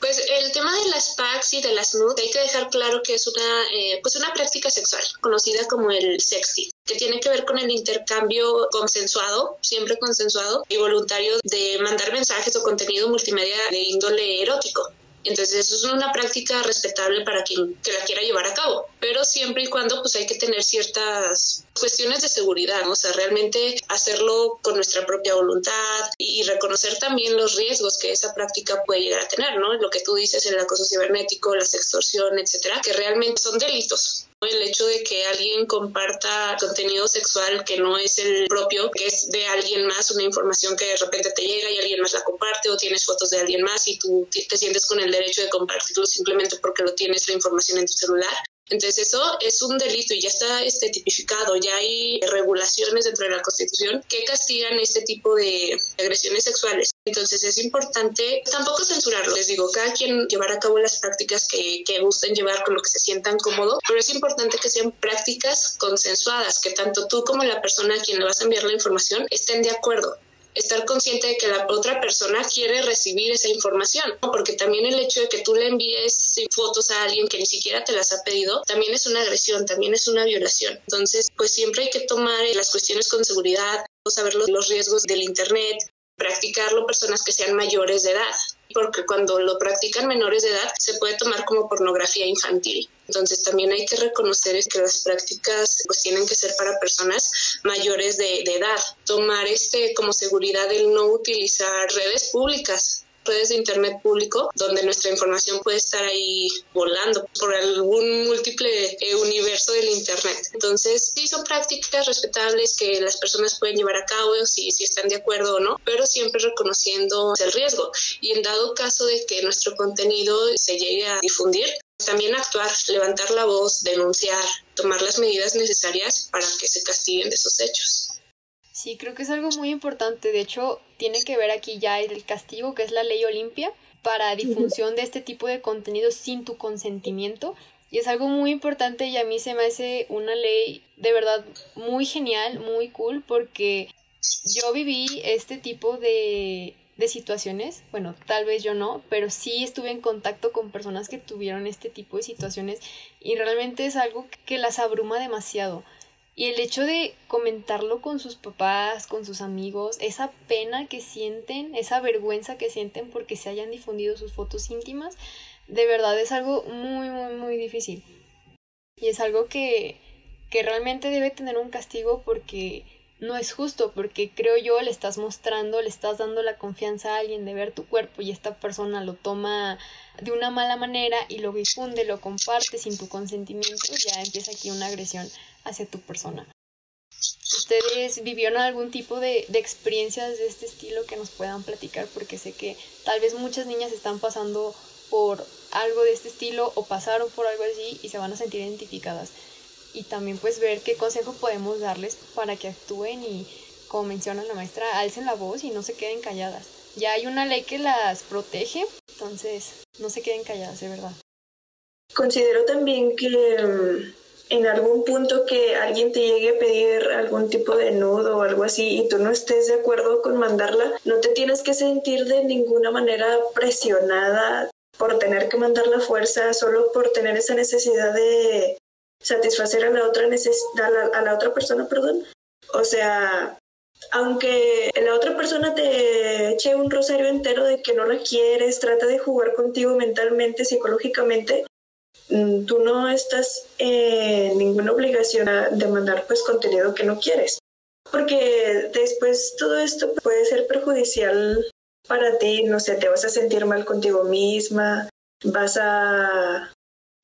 Pues el tema de las PACs y de las NUD hay que dejar claro que es una, eh, pues una práctica sexual conocida como el sexting, que tiene que ver con el intercambio consensuado, siempre consensuado y voluntario de mandar mensajes o contenido multimedia de índole erótico. Entonces eso es una práctica respetable para quien que la quiera llevar a cabo, pero siempre y cuando pues hay que tener ciertas cuestiones de seguridad, o sea, realmente hacerlo con nuestra propia voluntad y reconocer también los riesgos que esa práctica puede llegar a tener, ¿no? Lo que tú dices, el acoso cibernético, la extorsión, etcétera, que realmente son delitos el hecho de que alguien comparta contenido sexual que no es el propio, que es de alguien más, una información que de repente te llega y alguien más la comparte o tienes fotos de alguien más y tú te sientes con el derecho de compartirlo simplemente porque lo tienes la información en tu celular, entonces eso es un delito y ya está este, tipificado, ya hay regulaciones dentro de la Constitución que castigan este tipo de agresiones sexuales. Entonces es importante tampoco censurarlo, les digo, cada quien llevar a cabo las prácticas que, que gusten llevar con lo que se sientan cómodo, pero es importante que sean prácticas consensuadas, que tanto tú como la persona a quien le vas a enviar la información estén de acuerdo estar consciente de que la otra persona quiere recibir esa información, porque también el hecho de que tú le envíes fotos a alguien que ni siquiera te las ha pedido, también es una agresión, también es una violación. Entonces, pues siempre hay que tomar las cuestiones con seguridad, saber los riesgos del Internet, practicarlo personas que sean mayores de edad, porque cuando lo practican menores de edad se puede tomar como pornografía infantil. Entonces también hay que reconocer que las prácticas pues tienen que ser para personas mayores de, de edad. Tomar este como seguridad el no utilizar redes públicas redes de Internet público donde nuestra información puede estar ahí volando por algún múltiple eh, universo del Internet. Entonces, sí son prácticas respetables que las personas pueden llevar a cabo si, si están de acuerdo o no, pero siempre reconociendo el riesgo. Y en dado caso de que nuestro contenido se llegue a difundir, también actuar, levantar la voz, denunciar, tomar las medidas necesarias para que se castiguen de esos hechos. Sí, creo que es algo muy importante. De hecho, tiene que ver aquí ya el castigo, que es la ley Olimpia, para difusión de este tipo de contenido sin tu consentimiento. Y es algo muy importante y a mí se me hace una ley de verdad muy genial, muy cool, porque yo viví este tipo de, de situaciones. Bueno, tal vez yo no, pero sí estuve en contacto con personas que tuvieron este tipo de situaciones y realmente es algo que las abruma demasiado. Y el hecho de comentarlo con sus papás, con sus amigos, esa pena que sienten, esa vergüenza que sienten porque se hayan difundido sus fotos íntimas, de verdad es algo muy, muy, muy difícil. Y es algo que, que realmente debe tener un castigo porque no es justo, porque creo yo le estás mostrando, le estás dando la confianza a alguien de ver tu cuerpo y esta persona lo toma de una mala manera y lo difunde, lo comparte sin tu consentimiento, ya empieza aquí una agresión hacia tu persona. ¿Ustedes vivieron algún tipo de, de, experiencias de este estilo que nos puedan platicar? Porque sé que tal vez muchas niñas están pasando por algo de este estilo o pasaron por algo así y se van a sentir identificadas. Y también pues ver qué consejo podemos darles para que actúen y, como menciona la maestra, alcen la voz y no se queden calladas. Ya hay una ley que las protege, entonces no se queden calladas, de verdad. Considero también que mm, en algún punto que alguien te llegue a pedir algún tipo de nudo o algo así y tú no estés de acuerdo con mandarla, no te tienes que sentir de ninguna manera presionada por tener que mandar la fuerza, solo por tener esa necesidad de satisfacer a la otra la, a la otra persona, perdón. O sea, aunque la otra persona te eche un rosario entero de que no la quieres, trata de jugar contigo mentalmente, psicológicamente, tú no estás en ninguna obligación de mandar pues contenido que no quieres. Porque después todo esto puede ser perjudicial para ti, no sé, te vas a sentir mal contigo misma, vas a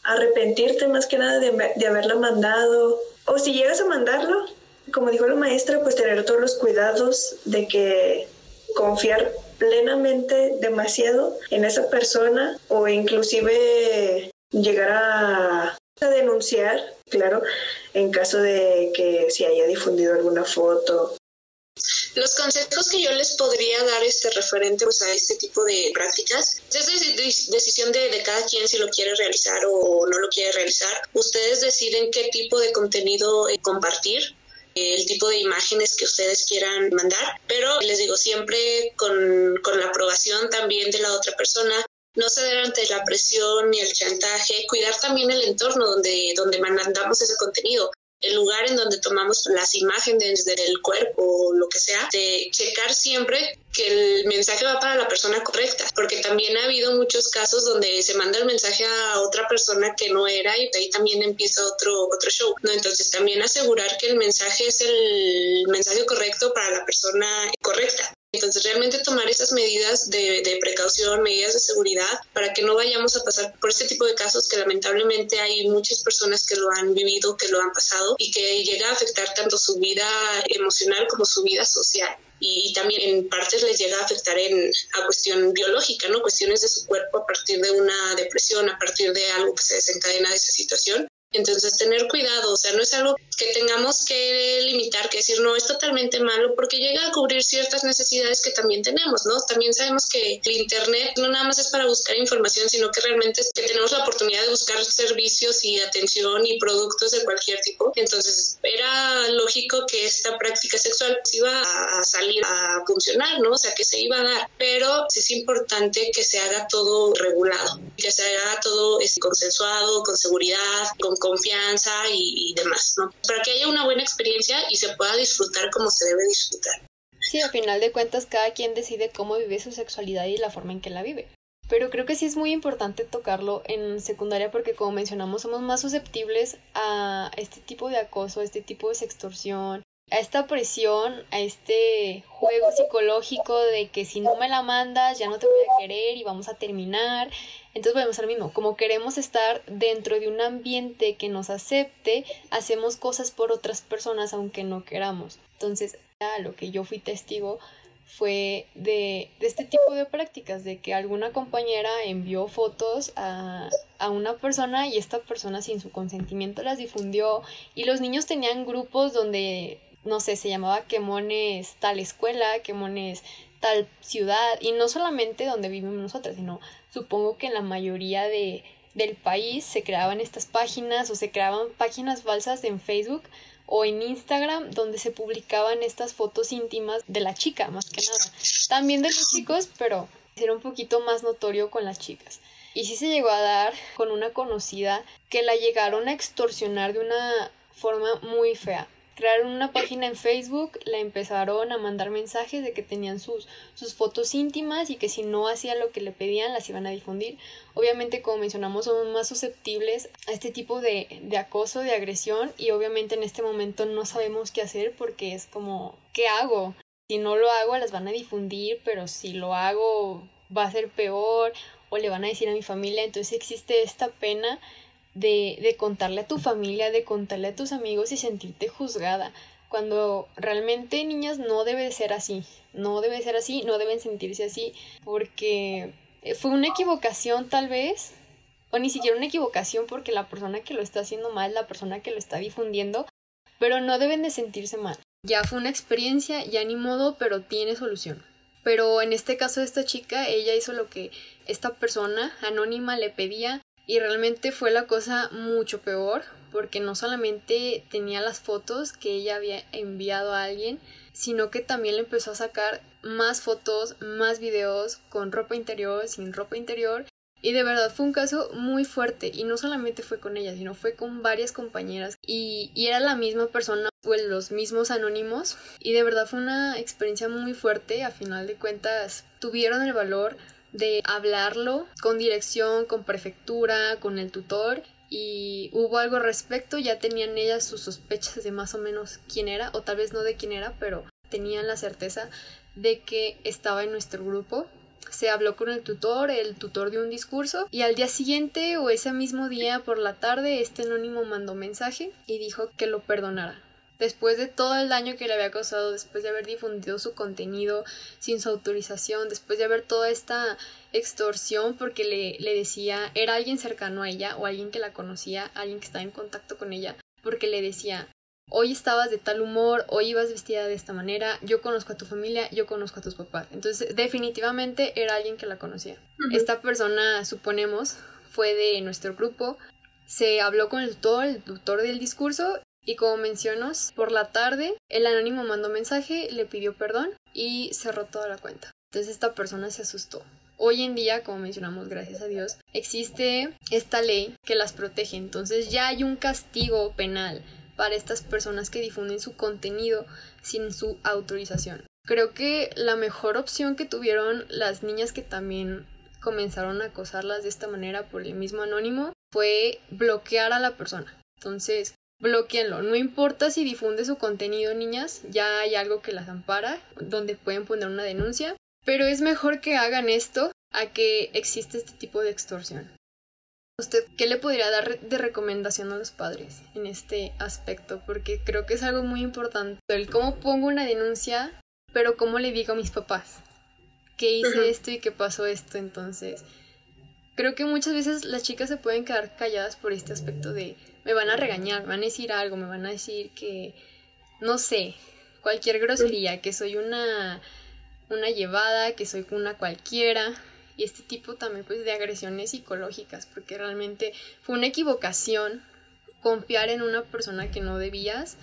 arrepentirte más que nada de, de haberla mandado. O si llegas a mandarlo, como dijo la maestra, pues tener todos los cuidados de que confiar plenamente demasiado en esa persona o inclusive llegar a denunciar, claro, en caso de que se haya difundido alguna foto los consejos que yo les podría dar este referente pues, a este tipo de prácticas es decisión de, de, cada quien si lo quiere realizar o no lo quiere realizar. Ustedes deciden qué tipo de contenido eh, compartir el tipo de imágenes que ustedes quieran mandar, pero les digo siempre con, con la aprobación también de la otra persona, no ceder ante la presión ni el chantaje, cuidar también el entorno donde, donde mandamos ese contenido el lugar en donde tomamos las imágenes del cuerpo o lo que sea, de checar siempre que el mensaje va para la persona correcta, porque también ha habido muchos casos donde se manda el mensaje a otra persona que no era y ahí también empieza otro otro show, ¿no? Entonces también asegurar que el mensaje es el mensaje correcto para la persona correcta. Entonces, realmente tomar esas medidas de, precaución, medidas de seguridad, para que no vayamos a pasar por este tipo de casos que lamentablemente hay muchas personas que lo han vivido, que lo han pasado y que llega a afectar tanto su vida emocional como su vida social y también en partes les llega a afectar en a cuestión biológica, ¿no? Cuestiones de su cuerpo a partir de una depresión, a partir de algo que se desencadena de esa situación. Entonces, tener cuidado, o sea, no es algo que tengamos que limitar, que decir, no, es totalmente malo, porque llega a cubrir ciertas necesidades que también tenemos, ¿no? También sabemos que el Internet no nada más es para buscar información, sino que realmente es que tenemos la oportunidad de buscar servicios y atención y productos de cualquier tipo. Entonces, era lógico que esta práctica sexual iba a salir a funcionar, ¿no? O sea, que se iba a dar, pero es importante que se haga todo regulado, que se haga todo este, consensuado, con seguridad, con confianza y, demás, ¿no? Para que haya una buena experiencia y se pueda disfrutar como se debe disfrutar. Sí, a final de cuentas cada quien decide cómo vive su sexualidad y la forma en que la vive. Pero creo que sí es muy importante tocarlo en secundaria porque como mencionamos somos más susceptibles a este tipo de acoso, a este tipo de sextorsión, a esta presión, a este juego psicológico de que si no me la mandas ya no te voy a querer y vamos a terminar. Entonces volvemos al mismo, como queremos estar dentro de un ambiente que nos acepte, hacemos cosas por otras personas aunque no queramos. Entonces, lo que yo fui testigo fue de, de, este tipo de prácticas, de que alguna compañera envió fotos a, a, una persona y esta persona sin su consentimiento las difundió y los niños tenían grupos donde, no sé, se llamaba quemones tal escuela, quemones tal ciudad y no solamente donde vivimos nosotras, sino supongo que en la mayoría de, del país se creaban estas páginas o se creaban páginas falsas en Facebook o en Instagram donde se publicaban estas fotos íntimas de la chica, más que nada. También de los chicos, pero era un poquito más notorio con las chicas. Y sí se llegó a dar con una conocida que la llegaron a extorsionar de una forma muy fea crearon una página en Facebook, la empezaron a mandar mensajes de que tenían sus, sus fotos íntimas y que si no hacía lo que le pedían las iban a difundir. Obviamente, como mencionamos, somos más susceptibles a este tipo de, de acoso, de agresión y obviamente en este momento no sabemos qué hacer porque es como, ¿qué hago? Si no lo hago, las van a difundir, pero si lo hago va a ser peor o le van a decir a mi familia. Entonces existe esta pena de, de contarle a tu familia, de contarle a tus amigos y sentirte juzgada. Cuando realmente niñas no debe ser así, no debe ser así, no deben sentirse así, porque fue una equivocación tal vez, o ni siquiera una equivocación porque la persona que lo está haciendo mal, la persona que lo está difundiendo, pero no deben de sentirse mal. Ya fue una experiencia, ya ni modo, pero tiene solución. Pero en este caso de esta chica, ella hizo lo que esta persona anónima le pedía, y realmente fue la cosa mucho peor porque no solamente tenía las fotos que ella había enviado a alguien, sino que también le empezó a sacar más fotos, más videos con ropa interior, sin ropa interior. Y de verdad fue un caso muy fuerte y no solamente fue con ella, sino fue con varias compañeras y, era la misma persona o los mismos anónimos y de verdad fue una experiencia muy fuerte, a final de cuentas tuvieron el valor de hablarlo con dirección, con prefectura, con el tutor y hubo algo al respecto, ya tenían ellas sus sospechas de más o menos quién era, o tal vez no de quién era, pero tenían la certeza de que estaba en nuestro grupo. Se habló con el tutor, el tutor dio un discurso y al día siguiente o ese mismo día por la tarde este anónimo mandó mensaje y dijo que lo perdonara. Después de todo el daño que le había causado, después de haber difundido su contenido sin su autorización, después de haber toda esta extorsión porque le, le decía, era alguien cercano a ella o alguien que la conocía, alguien que estaba en contacto con ella, porque le decía, hoy estabas de tal humor, hoy ibas vestida de esta manera, yo conozco a tu familia, yo conozco a tus papás. Entonces, definitivamente era alguien que la conocía. Esta persona, suponemos, fue de nuestro grupo, se habló con el tutor, el tutor del discurso y como mencionas, por la tarde el anónimo mandó mensaje, le pidió perdón y cerró toda la cuenta. Entonces esta persona se asustó. Hoy en día, como mencionamos, gracias a Dios, existe esta ley que las protege. Entonces ya hay un castigo penal para estas personas que difunden su contenido sin su autorización. Creo que la mejor opción que tuvieron las niñas que también comenzaron a acosarlas de esta manera por el mismo anónimo fue bloquear a la persona. Entonces, bloqueenlo. No importa si difunde su contenido, niñas, ya hay algo que las ampara, donde pueden poner una denuncia. Pero es mejor que hagan esto a que existe este tipo de extorsión. ¿Usted qué le podría dar de recomendación a los padres en este aspecto? Porque creo que es algo muy importante. El cómo pongo una denuncia, pero cómo le digo a mis papás que hice esto y que pasó esto. Entonces, creo que muchas veces las chicas se pueden quedar calladas por este aspecto de me van a regañar, me van a decir algo, me van a decir que, no sé, cualquier grosería, que soy una, una llevada, que soy una cualquiera y este tipo también pues de agresiones psicológicas, porque realmente fue una equivocación confiar en una persona que no debías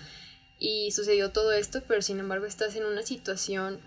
y sucedió todo esto, pero sin embargo estás en una situación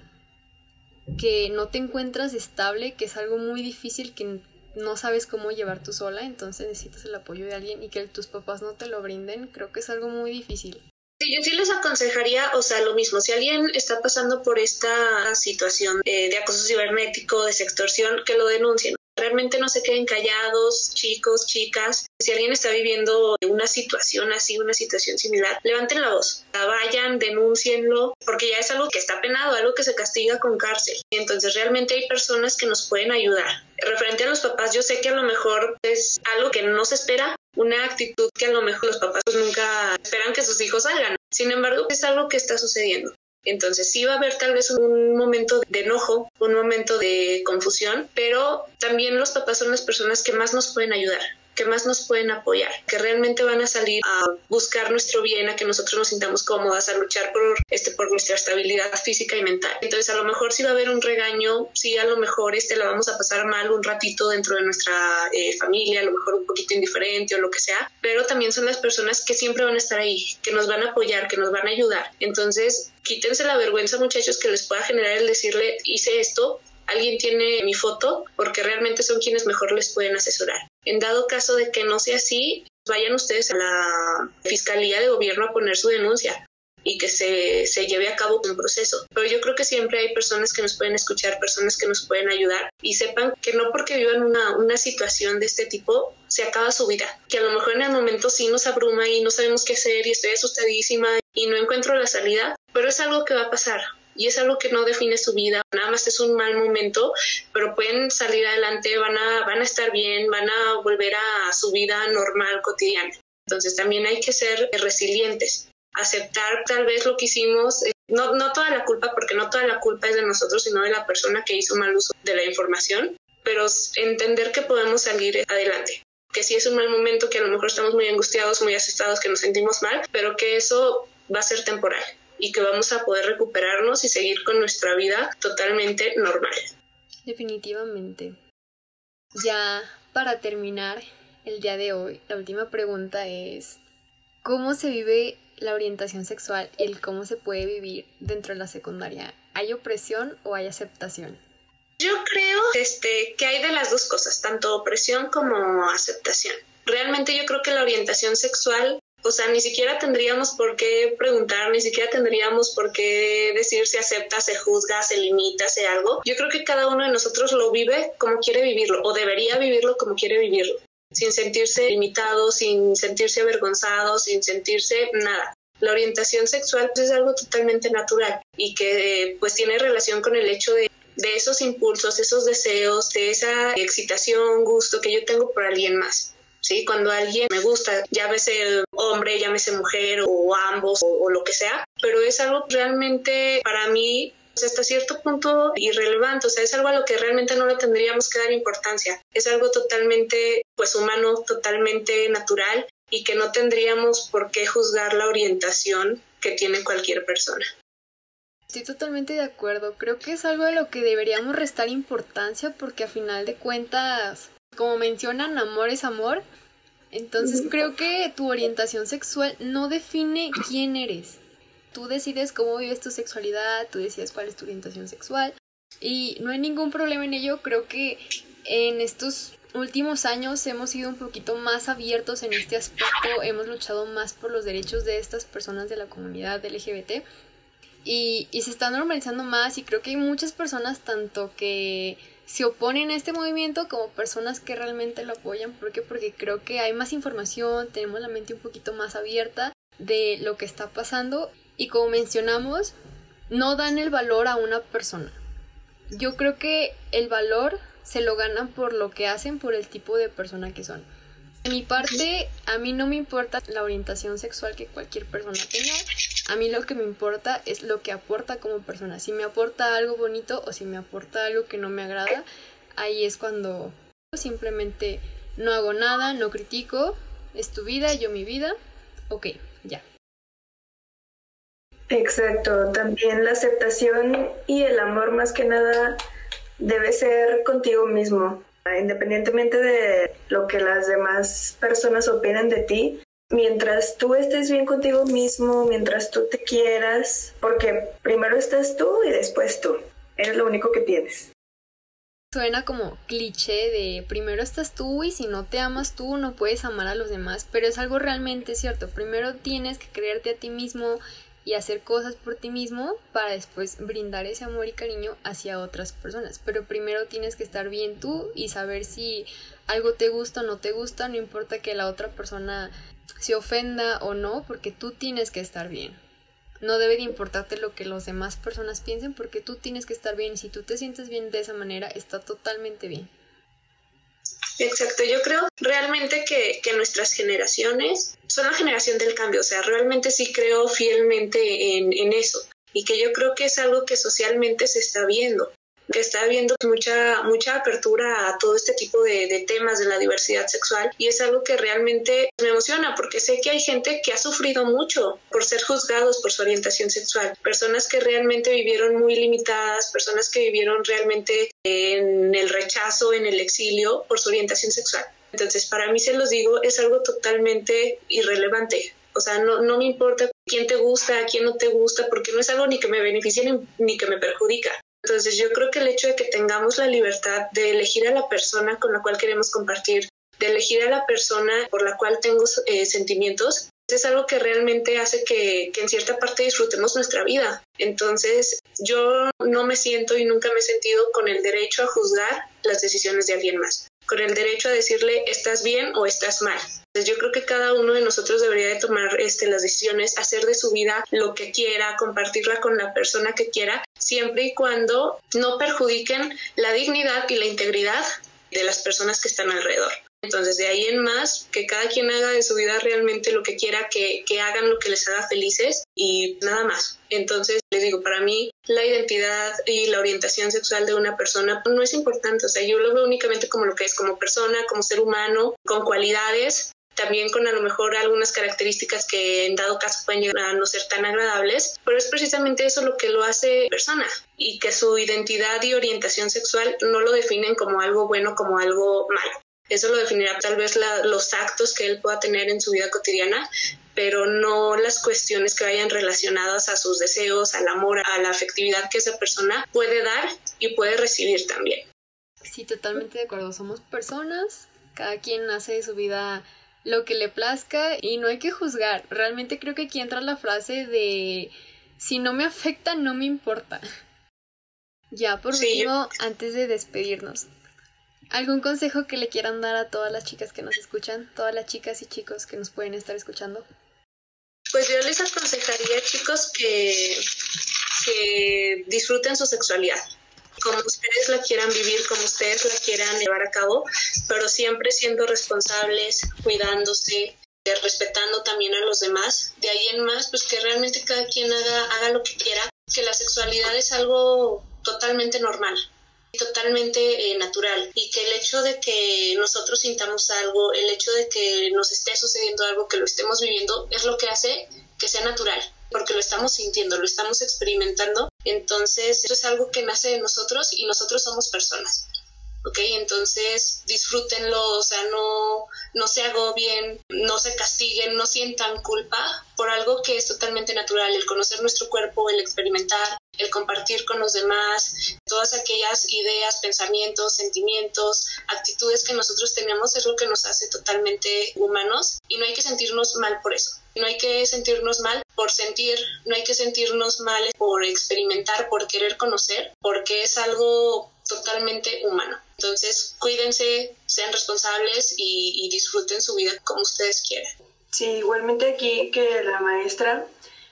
que no te encuentras estable, que es algo muy difícil que no sabes cómo llevar tú sola, entonces necesitas el apoyo de alguien y que tus papás no te lo brinden, creo que es algo muy difícil. Sí, yo sí les aconsejaría, o sea, lo mismo, si alguien está pasando por esta situación eh, de acoso cibernético, de sextorsión, que lo denuncien. Realmente no se queden callados, chicos, chicas. Si alguien está viviendo una situación así, una situación similar, levanten la voz, vayan, denúncienlo, porque ya es algo que está penado, algo que se castiga con cárcel. Entonces realmente hay personas que nos pueden ayudar. Referente a los papás, yo sé que a lo mejor es algo que no se espera, una actitud que a lo mejor los papás pues, nunca esperan que sus hijos salgan. Sin embargo, es algo que está sucediendo. Entonces sí va a haber tal vez un momento de enojo, un momento de confusión, pero también los papás son las personas que más nos pueden ayudar que más nos pueden apoyar, que realmente van a salir a buscar nuestro bien, a que nosotros nos sintamos cómodas, a luchar por, este, por nuestra estabilidad física y mental. Entonces, a lo mejor sí va a haber un regaño, sí a lo mejor este, la vamos a pasar mal un ratito dentro de nuestra eh, familia, a lo mejor un poquito indiferente o lo que sea, pero también son las personas que siempre van a estar ahí, que nos van a apoyar, que nos van a ayudar. Entonces, quítense la vergüenza, muchachos, que les pueda generar el decirle, hice esto, alguien tiene mi foto, porque realmente son quienes mejor les pueden asesorar. En dado caso de que no sea así, vayan ustedes a la Fiscalía de Gobierno a poner su denuncia y que se, se, lleve a cabo un proceso. Pero yo creo que siempre hay personas que nos pueden escuchar, personas que nos pueden ayudar y sepan que no porque vivan una, una situación de este tipo se acaba su vida, que a lo mejor en el momento sí nos abruma y no sabemos qué hacer y estoy asustadísima y no encuentro la salida, pero es algo que va a pasar y es algo que no define su vida, nada más es un mal momento, pero pueden salir adelante, van a, van a estar bien, van a volver a su vida normal, cotidiana. Entonces también hay que ser resilientes, aceptar tal vez lo que hicimos, eh, no, no toda la culpa, porque no toda la culpa es de nosotros, sino de la persona que hizo mal uso de la información, pero entender que podemos salir adelante que si es un mal momento, que a lo mejor estamos muy angustiados, muy asustados, que nos sentimos mal, pero que eso va a ser temporal y que vamos a poder recuperarnos y seguir con nuestra vida totalmente normal. Definitivamente. Ya para terminar el día de hoy, la última pregunta es, ¿cómo se vive la orientación sexual y el cómo se puede vivir dentro de la secundaria? ¿Hay opresión o hay aceptación? Yo creo este, que hay de las dos cosas, tanto opresión como aceptación. Realmente yo creo que la orientación sexual o sea, ni siquiera tendríamos por qué preguntar, ni siquiera tendríamos por qué decir si acepta, se juzga, se limita, se algo. Yo creo que cada uno de nosotros lo vive como quiere vivirlo o debería vivirlo como quiere vivirlo, sin sentirse limitado, sin sentirse avergonzado, sin sentirse nada. La orientación sexual es algo totalmente natural y que pues tiene relación con el hecho de de esos impulsos, esos deseos, de esa excitación, gusto que yo tengo por alguien más ¿sí? Cuando alguien me gusta, llámese hombre, llámese mujer o ambos o, lo que sea, pero es algo realmente para mí pues, hasta cierto punto irrelevante, o sea, es algo a lo que realmente no le tendríamos que dar importancia, es algo totalmente pues humano, totalmente natural y que no tendríamos por qué juzgar la orientación que tiene cualquier persona. Estoy totalmente de acuerdo, creo que es algo a lo que deberíamos restar importancia porque a final de cuentas como mencionan, amor es amor. Entonces creo que tu orientación sexual no define quién eres. Tú decides cómo vives tu sexualidad, tú decides cuál es tu orientación sexual y no hay ningún problema en ello. Creo que en estos últimos años hemos sido un poquito más abiertos en este aspecto, hemos luchado más por los derechos de estas personas de la comunidad LGBT y, y se está normalizando más y creo que hay muchas personas tanto que se oponen a este movimiento como personas que realmente lo apoyan. ¿Por qué? Porque creo que hay más información, tenemos la mente un poquito más abierta de lo que está pasando y como mencionamos, no dan el valor a una persona. Yo creo que el valor se lo ganan por lo que hacen, por el tipo de persona que son. De mi parte, a mí no me importa la orientación sexual que cualquier persona tenga. A mí lo que me importa es lo que aporta como persona. Si me aporta algo bonito o si me aporta algo que no me agrada, ahí es cuando simplemente no hago nada, no critico. Es tu vida, yo mi vida. Ok, ya. Exacto, también la aceptación y el amor más que nada debe ser contigo mismo independientemente de lo que las demás personas opinen de ti, mientras tú estés bien contigo mismo, mientras tú te quieras, porque primero estás tú y después tú. Eres lo único que tienes. Suena como cliché de primero estás tú y si no te amas tú no puedes amar a los demás, pero es algo realmente cierto. Primero tienes que creerte a ti mismo, y hacer cosas por ti mismo para después brindar ese amor y cariño hacia otras personas. Pero primero tienes que estar bien tú y saber si algo te gusta o no te gusta, no importa que la otra persona se ofenda o no, porque tú tienes que estar bien. No debe de importarte lo que las demás personas piensen porque tú tienes que estar bien si tú te sientes bien de esa manera está totalmente bien. Exacto, yo creo realmente que, que, nuestras generaciones son la generación del cambio, o sea, realmente sí creo fielmente en, en eso y que yo creo que es algo que socialmente se está viendo que está habiendo mucha, mucha apertura a todo este tipo de, de, temas de la diversidad sexual y es algo que realmente me emociona porque sé que hay gente que ha sufrido mucho por ser juzgados por su orientación sexual, personas que realmente vivieron muy limitadas, personas que vivieron realmente en el rechazo, en el exilio por su orientación sexual. Entonces, para mí, se los digo, es algo totalmente irrelevante. O sea, no, no me importa quién te gusta, quién no te gusta, porque no es algo ni que me beneficie ni, ni que me perjudica. Entonces yo creo que el hecho de que tengamos la libertad de elegir a la persona con la cual queremos compartir, de elegir a la persona por la cual tengo eh, sentimientos, es algo que realmente hace que, que, en cierta parte disfrutemos nuestra vida. Entonces yo no me siento y nunca me he sentido con el derecho a juzgar las decisiones de alguien más, con el derecho a decirle estás bien o estás mal. Yo creo que cada uno de nosotros debería de tomar este, las decisiones, hacer de su vida lo que quiera, compartirla con la persona que quiera, siempre y cuando no perjudiquen la dignidad y la integridad de las personas que están alrededor. Entonces, de ahí en más, que cada quien haga de su vida realmente lo que quiera, que, que hagan lo que les haga felices y nada más. Entonces, les digo, para mí la identidad y la orientación sexual de una persona no es importante. O sea, yo lo veo únicamente como lo que es, como persona, como ser humano, con cualidades también con a lo mejor algunas características que en dado caso pueden llegar a no ser tan agradables, pero es precisamente eso lo que lo hace persona y que su identidad y orientación sexual no lo definen como algo bueno, como algo malo. Eso lo definirá tal vez la, los actos que él pueda tener en su vida cotidiana, pero no las cuestiones que vayan relacionadas a sus deseos, al amor, a la afectividad que esa persona puede dar y puede recibir también. Sí, totalmente de acuerdo. Somos personas, cada quien hace de su vida lo que le plazca y no hay que juzgar. Realmente creo que aquí entra la frase de si no me afecta, no me importa. Ya, por último, antes de despedirnos, ¿algún consejo que le quieran dar a todas las chicas que nos escuchan, todas las chicas y chicos que nos pueden estar escuchando? Pues yo les aconsejaría, chicos, que, que disfruten su sexualidad, como ustedes la quieran vivir, como ustedes la quieran llevar a cabo, pero siempre siendo responsables, cuidándose, respetando también a los demás. De ahí en más, pues que realmente cada quien haga, haga lo que quiera, que la sexualidad es algo totalmente normal totalmente eh, natural y que el hecho de que nosotros sintamos algo, el hecho de que nos esté sucediendo algo, que lo estemos viviendo, es lo que hace que sea natural, porque lo estamos sintiendo, lo estamos experimentando, entonces eso es algo que nace de nosotros y nosotros somos personas. ¿Ok? Entonces disfrútenlo, o sea, no, no se agobien, no se castiguen, no sientan culpa por algo que es totalmente natural, el conocer nuestro cuerpo, el experimentar, el compartir con los demás, todas aquellas ideas, pensamientos, sentimientos, actitudes que nosotros tenemos es lo que nos hace totalmente humanos y no hay que sentirnos mal por eso. No hay que sentirnos mal por sentir, no hay que sentirnos mal por experimentar, por querer conocer, porque es algo totalmente humano. Entonces, cuídense, sean responsables y, disfruten su vida como ustedes quieran. Sí, igualmente aquí que la maestra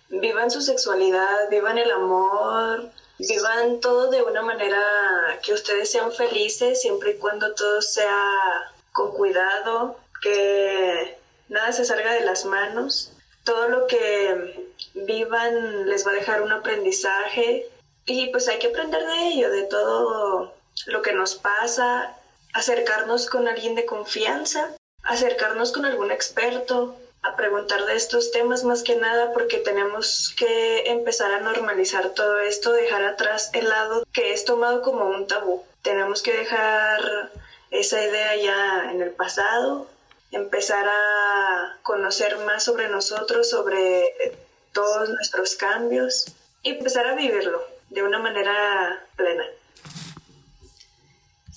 vivan su sexualidad, vivan el amor, vivan todo de una manera que ustedes sean felices siempre y cuando todo sea con cuidado, que nada se salga de las manos. Todo lo que vivan les va a dejar un aprendizaje y pues hay que aprender de ello, de todo lo que nos pasa, acercarnos con alguien de confianza, acercarnos con algún experto, a preguntar de estos temas más que nada porque tenemos que empezar a normalizar todo esto, dejar atrás el lado que es tomado como un tabú. Tenemos que dejar esa idea ya en el pasado, empezar a conocer más sobre nosotros, sobre todos nuestros cambios y empezar a vivirlo de una manera plena.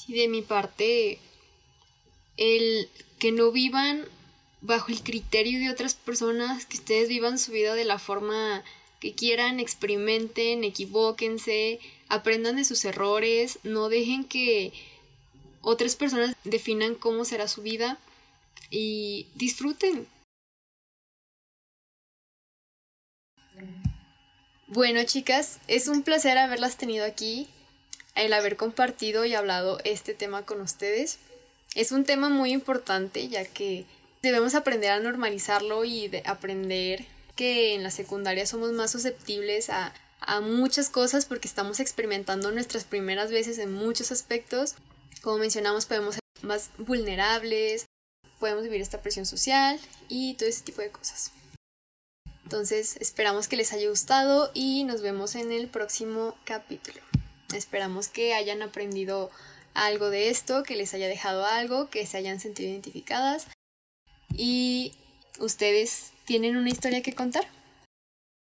Sí, de mi parte, el que no vivan bajo el criterio de otras personas, que ustedes vivan su vida de la forma que quieran, experimenten, equivóquense, aprendan de sus errores, no dejen que otras personas definan cómo será su vida y disfruten. Bueno, chicas, es un placer haberlas tenido aquí, el haber compartido y hablado este tema con ustedes. Es un tema muy importante ya que debemos aprender a normalizarlo y de aprender que en la secundaria somos más susceptibles a, a muchas cosas porque estamos experimentando nuestras primeras veces en muchos aspectos. Como mencionamos, podemos ser más vulnerables, podemos vivir esta presión social y todo ese tipo de cosas. Entonces esperamos que les haya gustado y nos vemos en el próximo capítulo. Esperamos que hayan aprendido algo de esto, que les haya dejado algo, que se hayan sentido identificadas. ¿Y ustedes tienen una historia que contar?